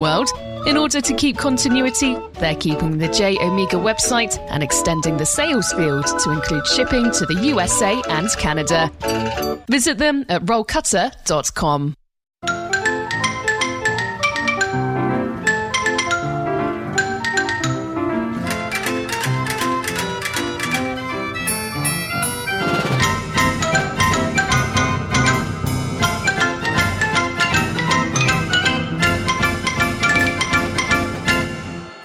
world. In order to keep continuity, they're keeping the J Omega website and extending the sales field to include shipping to the USA and Canada. Visit them at rollcutter.com.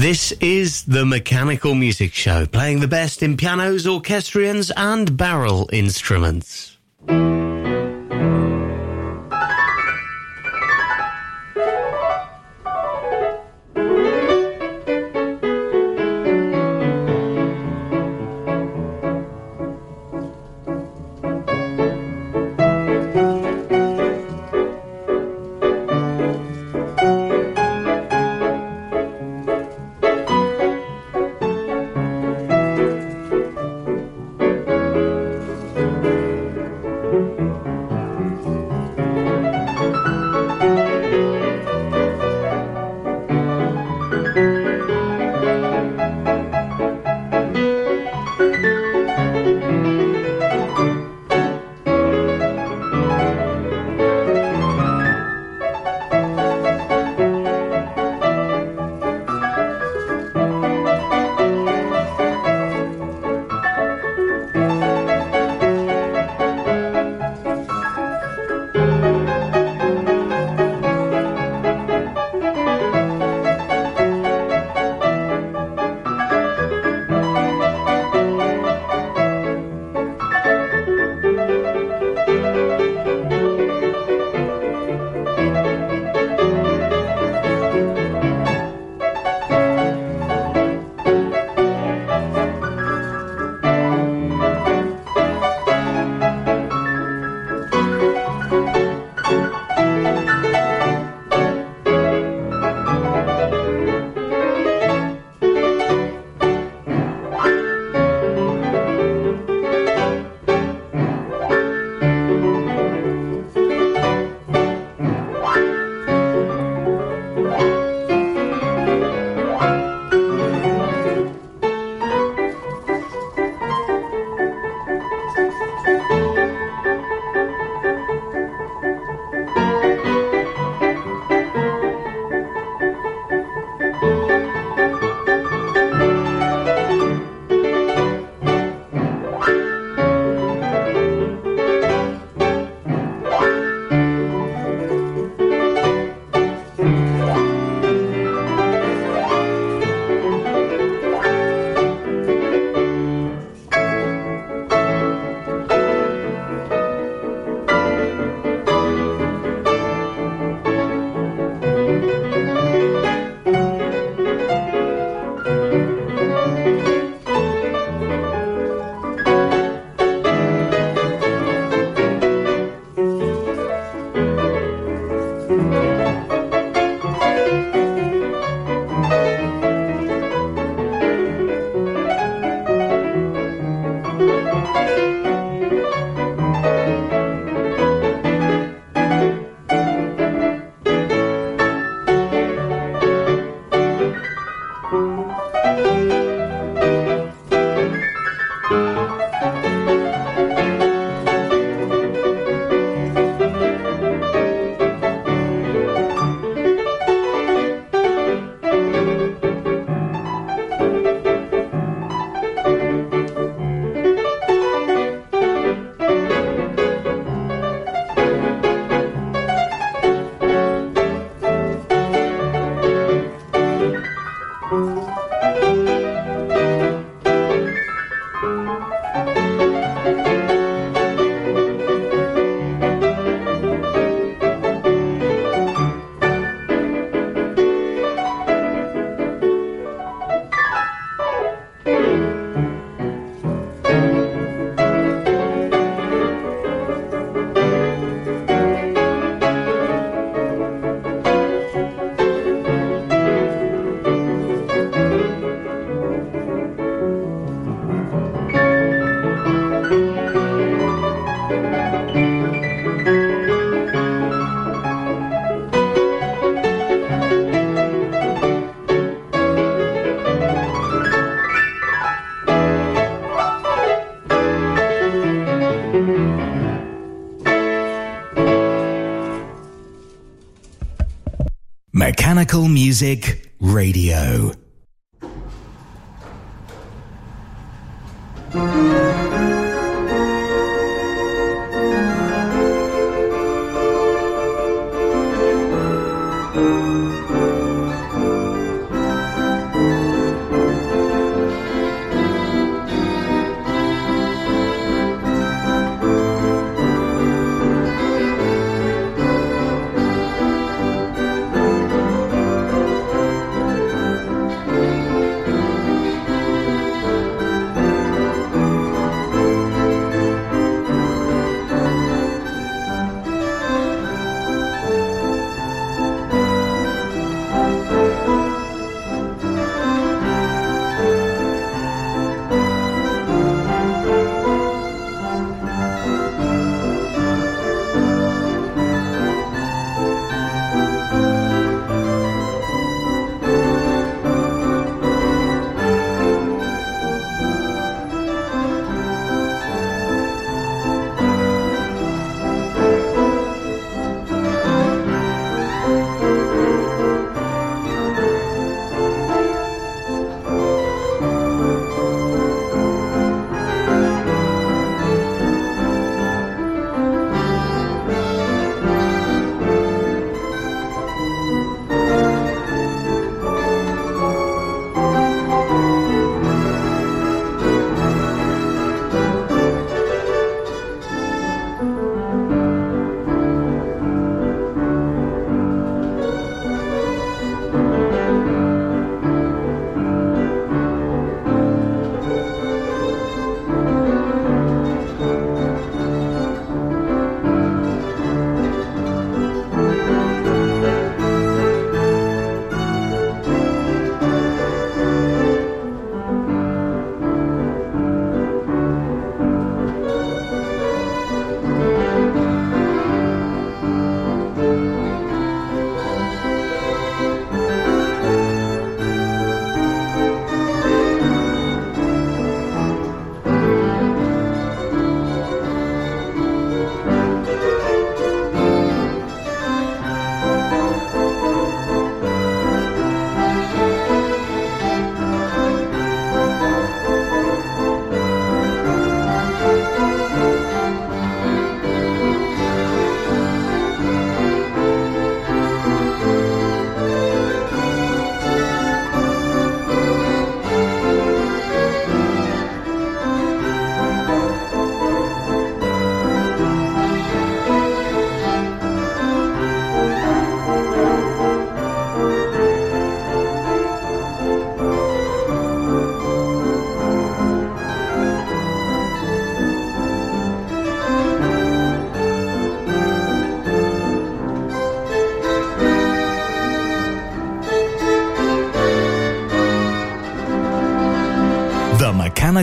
This is the Mechanical Music Show, playing the best in pianos, orchestrions, and barrel instruments. Music Radio.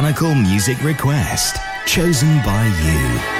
Mechanical music request chosen by you.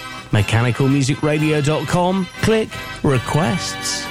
mechanicalmusicradio.com, click requests.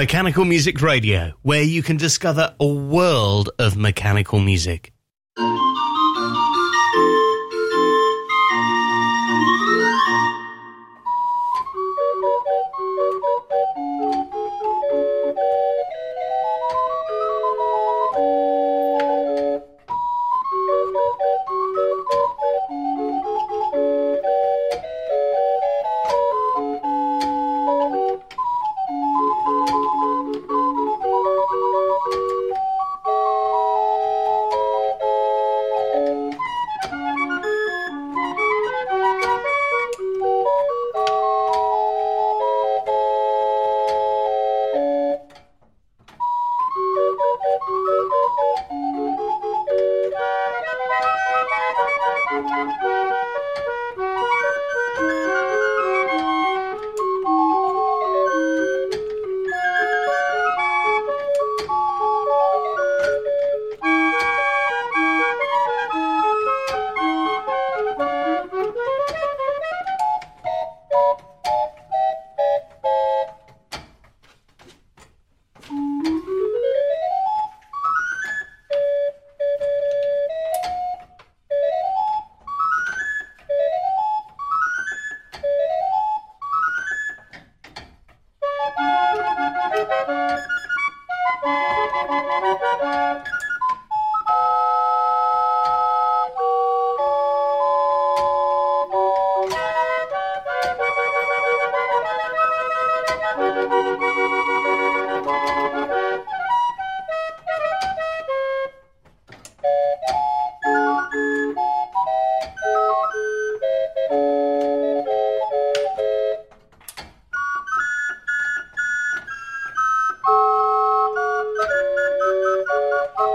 Mechanical Music Radio, where you can discover a world of mechanical music.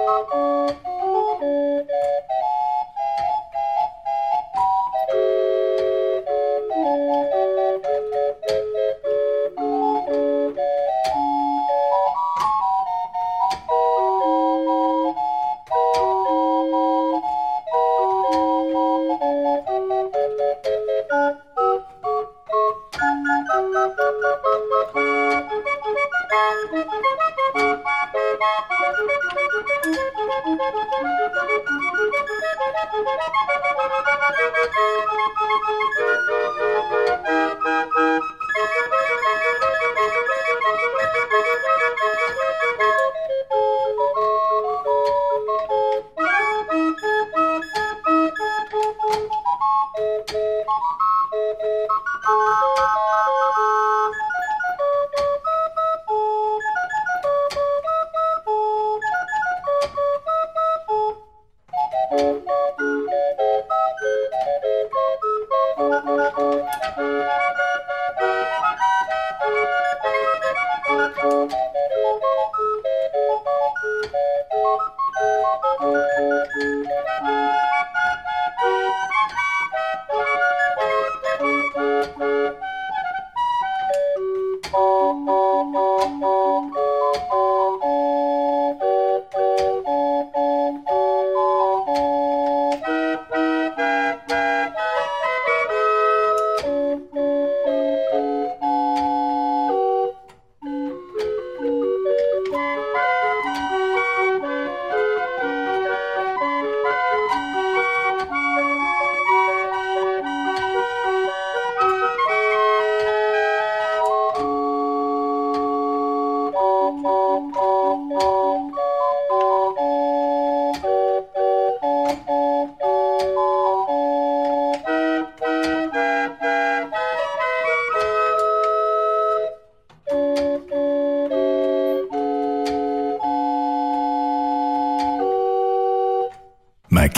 Música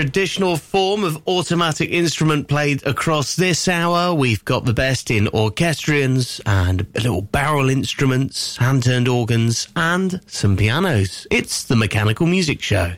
Traditional form of automatic instrument played across this hour. We've got the best in orchestrions and little barrel instruments, hand turned organs, and some pianos. It's the Mechanical Music Show.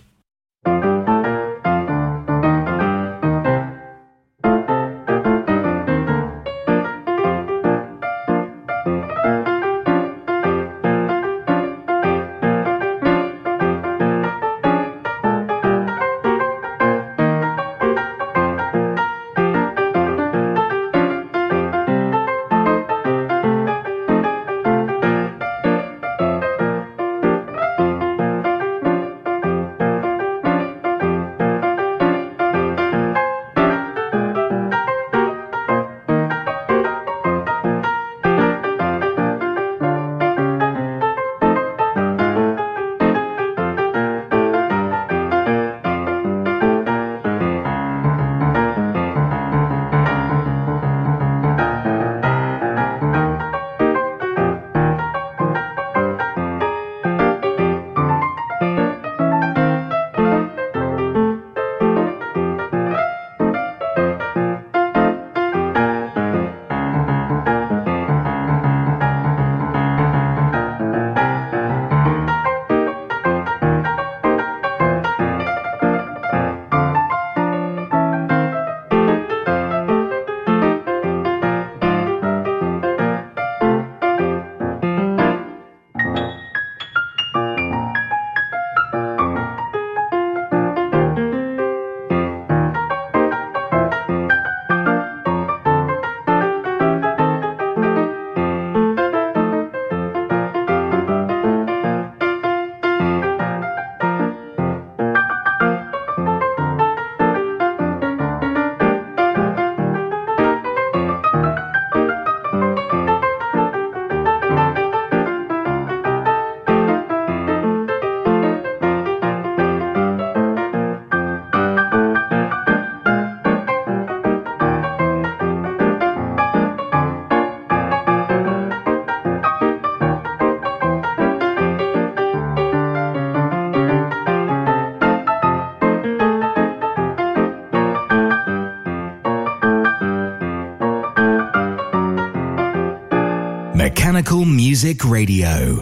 Music Radio.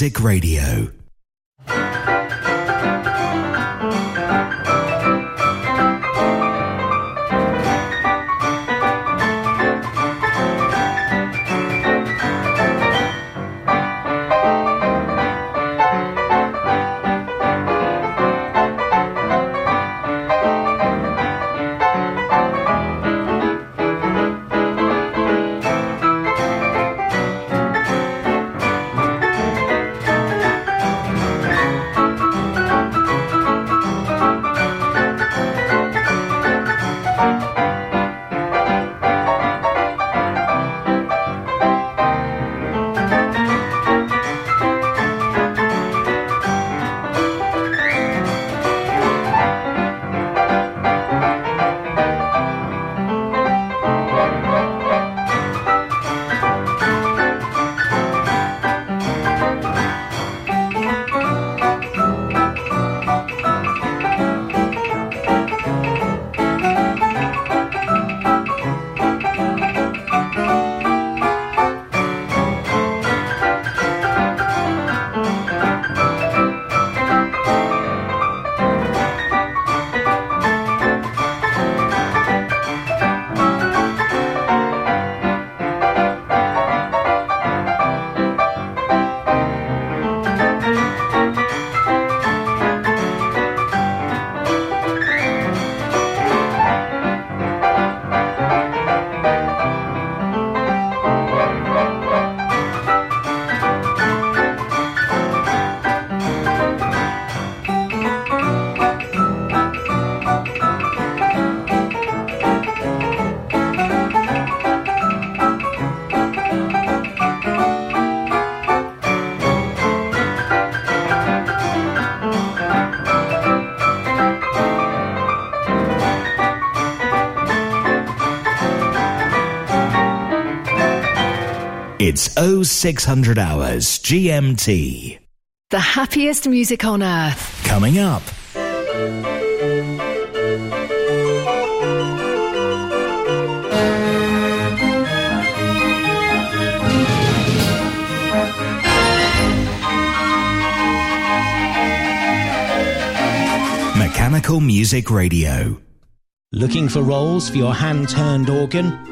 Music Radio. 0600 hours GMT. The happiest music on earth. Coming up. Mechanical Music Radio. Looking for rolls for your hand turned organ?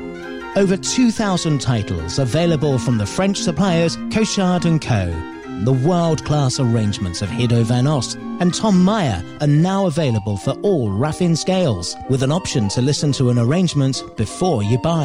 Over 2,000 titles available from the French suppliers Cochard & Co. The world-class arrangements of Hido van Ost and Tom Meyer are now available for all Raffin scales, with an option to listen to an arrangement before you buy.